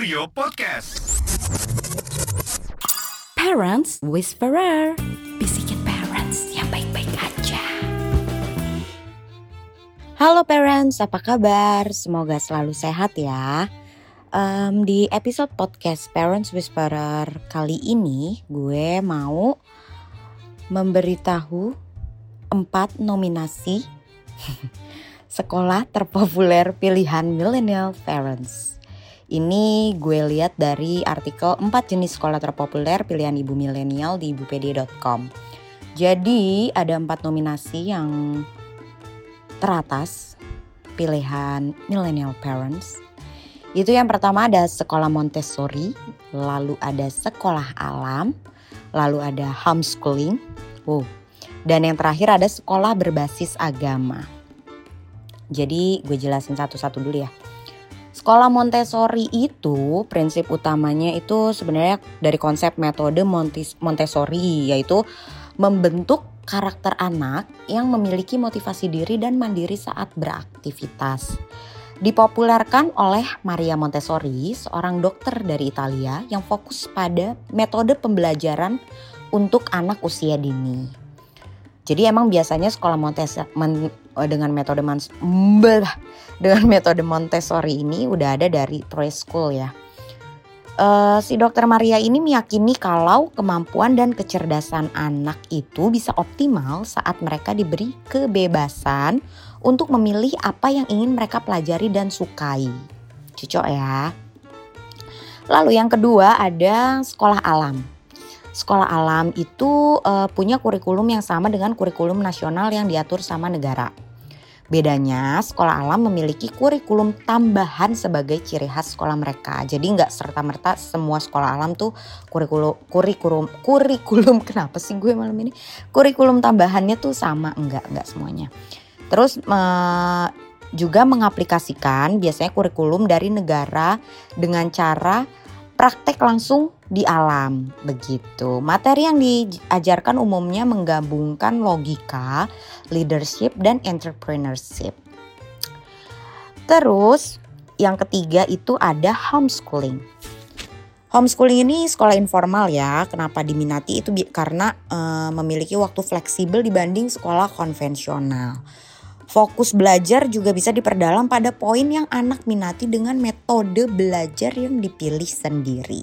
Studio Podcast. Parents Whisperer Bisikin parents yang baik-baik aja Halo parents, apa kabar? Semoga selalu sehat ya Em, Di episode podcast Parents Whisperer kali ini Gue mau memberitahu empat nominasi sekolah terpopuler pilihan millennial parents. Ini gue lihat dari artikel 4 jenis sekolah terpopuler pilihan ibu milenial di ibupedia.com. Jadi ada empat nominasi yang teratas pilihan millennial parents. Itu yang pertama ada sekolah Montessori, lalu ada sekolah alam, lalu ada homeschooling, wow, dan yang terakhir ada sekolah berbasis agama. Jadi gue jelasin satu-satu dulu ya. Sekolah Montessori itu prinsip utamanya itu sebenarnya dari konsep metode Montessori yaitu membentuk karakter anak yang memiliki motivasi diri dan mandiri saat beraktivitas. Dipopulerkan oleh Maria Montessori, seorang dokter dari Italia yang fokus pada metode pembelajaran untuk anak usia dini. Jadi emang biasanya sekolah Montessori dengan metode mbah, dengan metode Montessori ini udah ada dari preschool ya. Eh, si dokter Maria ini meyakini kalau kemampuan dan kecerdasan anak itu bisa optimal saat mereka diberi kebebasan untuk memilih apa yang ingin mereka pelajari dan sukai. Cocok ya. Lalu yang kedua ada sekolah alam. Sekolah alam itu eh, punya kurikulum yang sama dengan kurikulum nasional yang diatur sama negara. Bedanya sekolah alam memiliki kurikulum tambahan sebagai ciri khas sekolah mereka. Jadi nggak serta-merta semua sekolah alam tuh kurikulum kurikulum kurikulum kenapa sih gue malam ini? Kurikulum tambahannya tuh sama enggak enggak semuanya. Terus me- juga mengaplikasikan biasanya kurikulum dari negara dengan cara praktek langsung di alam begitu. Materi yang diajarkan umumnya menggabungkan logika, leadership dan entrepreneurship. Terus yang ketiga itu ada homeschooling. Homeschooling ini sekolah informal ya. Kenapa diminati itu karena eh, memiliki waktu fleksibel dibanding sekolah konvensional. Fokus belajar juga bisa diperdalam pada poin yang anak minati dengan metode belajar yang dipilih sendiri.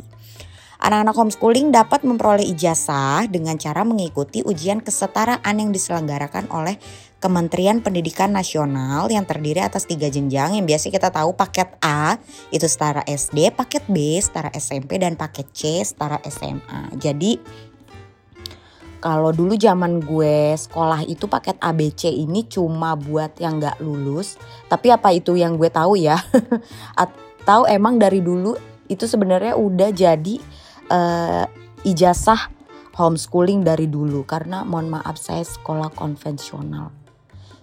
Anak-anak homeschooling dapat memperoleh ijazah dengan cara mengikuti ujian kesetaraan yang diselenggarakan oleh Kementerian Pendidikan Nasional yang terdiri atas tiga jenjang yang biasa kita tahu paket A itu setara SD, paket B setara SMP dan paket C setara SMA. Jadi kalau dulu zaman gue sekolah itu paket ABC ini cuma buat yang nggak lulus. Tapi apa itu yang gue tahu ya? Atau emang dari dulu itu sebenarnya udah jadi eh, ijazah homeschooling dari dulu karena mohon maaf saya sekolah konvensional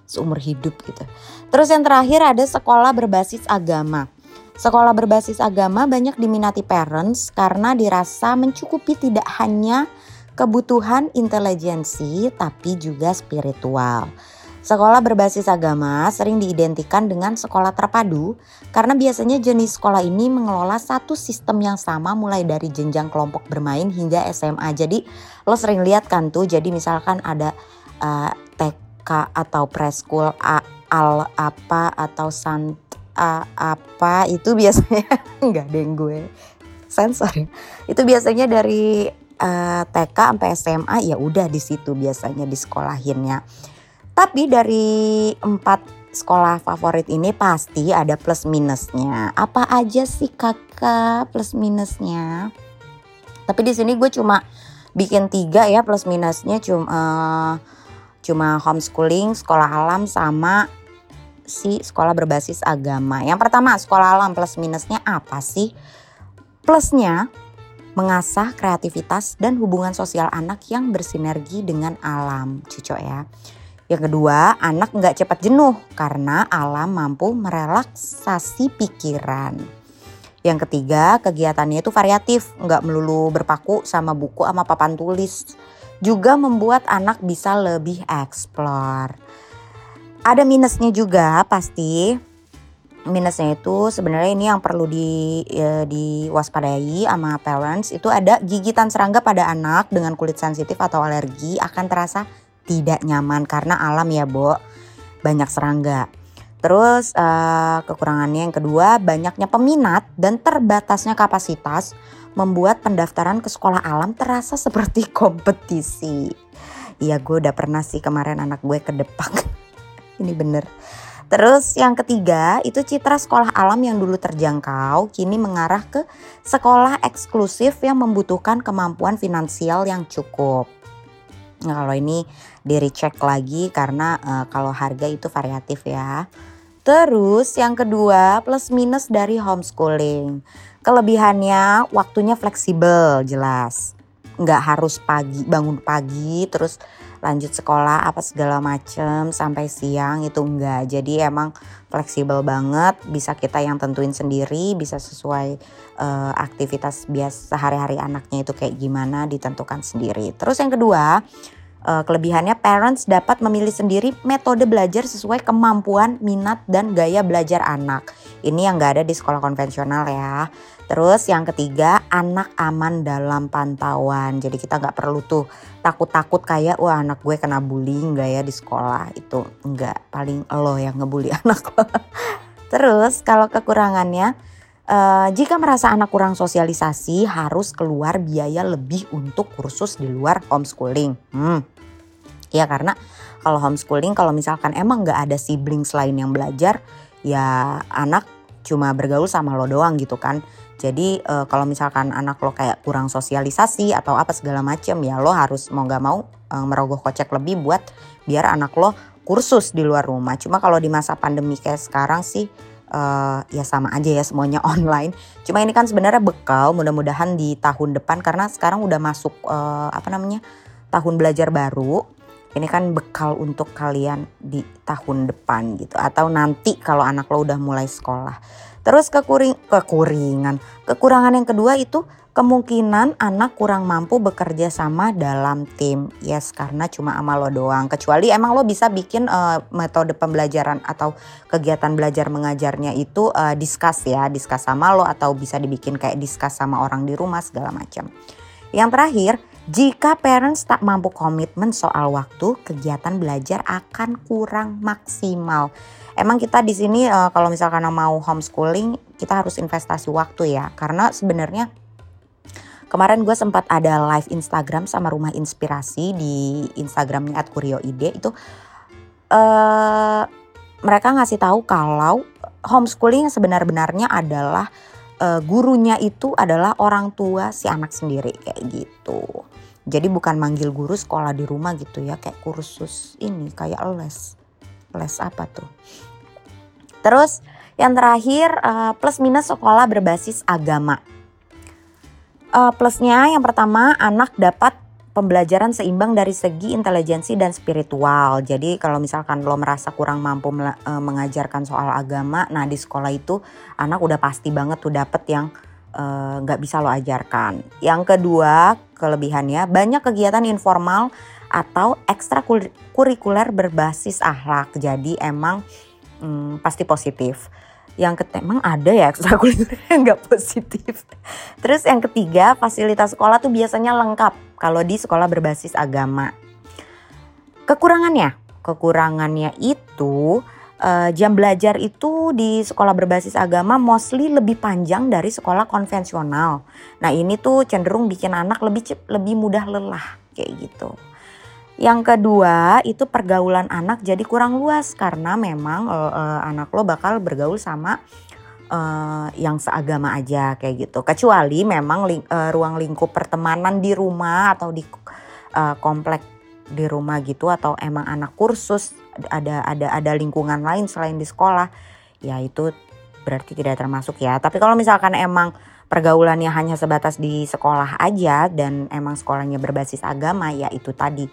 seumur hidup gitu. Terus yang terakhir ada sekolah berbasis agama. Sekolah berbasis agama banyak diminati parents karena dirasa mencukupi tidak hanya kebutuhan intelijensi tapi juga spiritual. Sekolah berbasis agama sering diidentikan dengan sekolah terpadu karena biasanya jenis sekolah ini mengelola satu sistem yang sama mulai dari jenjang kelompok bermain hingga SMA. Jadi lo sering lihat kan tuh jadi misalkan ada uh, TK atau preschool A, al apa atau sant A, apa itu biasanya enggak deh gue sensor ya. Itu biasanya dari uh, TK sampai SMA ya udah di situ biasanya di sekolahinnya. Tapi dari empat sekolah favorit ini pasti ada plus minusnya. Apa aja sih kakak plus minusnya? Tapi di sini gue cuma bikin tiga ya plus minusnya cuma uh, cuma homeschooling, sekolah alam sama si sekolah berbasis agama. Yang pertama sekolah alam plus minusnya apa sih? Plusnya mengasah kreativitas dan hubungan sosial anak yang bersinergi dengan alam. Cucok ya. Yang kedua, anak nggak cepat jenuh karena alam mampu merelaksasi pikiran. Yang ketiga, kegiatannya itu variatif, nggak melulu berpaku sama buku sama papan tulis. Juga membuat anak bisa lebih eksplor. Ada minusnya juga pasti. Minusnya itu sebenarnya ini yang perlu di ya, diwaspadai sama parents itu ada gigitan serangga pada anak dengan kulit sensitif atau alergi akan terasa tidak nyaman karena alam ya, Bo. Banyak serangga. Terus uh, kekurangannya yang kedua banyaknya peminat dan terbatasnya kapasitas membuat pendaftaran ke sekolah alam terasa seperti kompetisi. Iya gue udah pernah sih kemarin anak gue ke Depak. Ini bener. Terus yang ketiga itu citra sekolah alam yang dulu terjangkau kini mengarah ke sekolah eksklusif yang membutuhkan kemampuan finansial yang cukup. Nah, kalau ini di recheck lagi karena uh, kalau harga itu variatif ya. Terus yang kedua plus minus dari homeschooling. Kelebihannya waktunya fleksibel jelas. Nggak harus pagi bangun pagi terus lanjut sekolah apa segala macem sampai siang itu enggak. Jadi emang fleksibel banget bisa kita yang tentuin sendiri bisa sesuai uh, aktivitas biasa sehari-hari anaknya itu kayak gimana ditentukan sendiri. Terus yang kedua Uh, kelebihannya parents dapat memilih sendiri metode belajar sesuai kemampuan, minat, dan gaya belajar anak. Ini yang gak ada di sekolah konvensional ya. Terus yang ketiga, anak aman dalam pantauan. Jadi kita gak perlu tuh takut-takut kayak wah anak gue kena bullying gak ya di sekolah. Itu enggak, paling lo yang ngebully anak lo. Terus kalau kekurangannya, Uh, jika merasa anak kurang sosialisasi, harus keluar biaya lebih untuk kursus di luar homeschooling. Hmm, ya karena kalau homeschooling kalau misalkan emang nggak ada sibling selain yang belajar ya anak cuma bergaul sama lo doang gitu kan. Jadi e, kalau misalkan anak lo kayak kurang sosialisasi atau apa segala macem ya lo harus mau nggak mau e, merogoh kocek lebih buat biar anak lo kursus di luar rumah. Cuma kalau di masa pandemi kayak sekarang sih uh, ya sama aja ya semuanya online. Cuma ini kan sebenarnya bekal mudah-mudahan di tahun depan karena sekarang udah masuk uh, apa namanya tahun belajar baru ini kan bekal untuk kalian di tahun depan gitu atau nanti kalau anak lo udah mulai sekolah. Terus kekuring kekuringan, kekurangan yang kedua itu kemungkinan anak kurang mampu bekerja sama dalam tim. Yes, karena cuma sama lo doang. Kecuali emang lo bisa bikin uh, metode pembelajaran atau kegiatan belajar mengajarnya itu uh, discuss ya, discuss sama lo atau bisa dibikin kayak discuss sama orang di rumah segala macam. Yang terakhir, jika parents tak mampu komitmen soal waktu, kegiatan belajar akan kurang maksimal. Emang kita di sini uh, kalau misalkan mau homeschooling, kita harus investasi waktu ya. Karena sebenarnya kemarin gue sempat ada live Instagram sama Rumah Inspirasi di Instagramnya @kurioide itu uh, mereka ngasih tahu kalau homeschooling sebenar-benarnya adalah uh, gurunya itu adalah orang tua si anak sendiri kayak gitu. Jadi bukan manggil guru sekolah di rumah gitu ya kayak kursus ini kayak les. Les apa tuh? Terus yang terakhir uh, plus minus sekolah berbasis agama. Uh, plusnya yang pertama anak dapat pembelajaran seimbang dari segi intelijensi dan spiritual. Jadi kalau misalkan lo merasa kurang mampu uh, mengajarkan soal agama, nah di sekolah itu anak udah pasti banget tuh dapet yang nggak uh, bisa lo ajarkan. Yang kedua kelebihannya banyak kegiatan informal atau ekstrakurikuler berbasis akhlak. Jadi emang hmm, pasti positif. Yang ketiga emang ada ya ekstrakurikuler yang nggak positif. Terus yang ketiga fasilitas sekolah tuh biasanya lengkap kalau di sekolah berbasis agama. Kekurangannya, kekurangannya itu uh, jam belajar itu di sekolah berbasis agama mostly lebih panjang dari sekolah konvensional. Nah ini tuh cenderung bikin anak lebih lebih mudah lelah kayak gitu. Yang kedua itu pergaulan anak jadi kurang luas karena memang uh, uh, anak lo bakal bergaul sama uh, yang seagama aja kayak gitu. Kecuali memang ling, uh, ruang lingkup pertemanan di rumah atau di uh, komplek di rumah gitu atau emang anak kursus ada ada ada lingkungan lain selain di sekolah ya itu berarti tidak termasuk ya. Tapi kalau misalkan emang pergaulannya hanya sebatas di sekolah aja dan emang sekolahnya berbasis agama ya itu tadi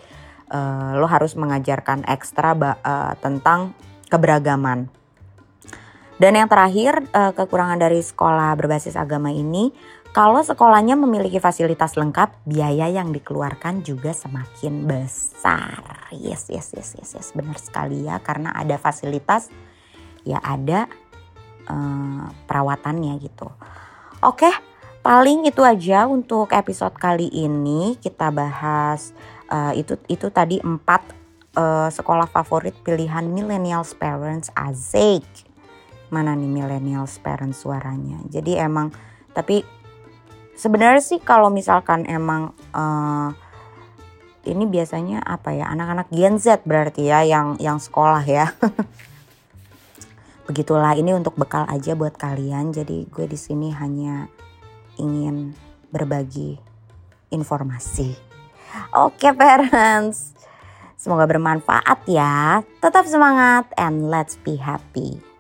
uh, lo harus mengajarkan ekstra uh, tentang keberagaman. Dan yang terakhir uh, kekurangan dari sekolah berbasis agama ini kalau sekolahnya memiliki fasilitas lengkap, biaya yang dikeluarkan juga semakin besar. Yes, yes, yes, yes, yes, benar sekali ya. Karena ada fasilitas, ya ada uh, perawatannya gitu. Oke, paling itu aja untuk episode kali ini kita bahas uh, itu itu tadi empat uh, sekolah favorit pilihan millennials parents Azik. Mana nih millennials parents suaranya? Jadi emang tapi sebenarnya sih kalau misalkan emang uh, ini biasanya apa ya anak-anak Gen Z berarti ya yang yang sekolah ya. Begitulah ini untuk bekal aja buat kalian. Jadi gue di sini hanya ingin berbagi informasi. Oke parents, semoga bermanfaat ya. Tetap semangat and let's be happy.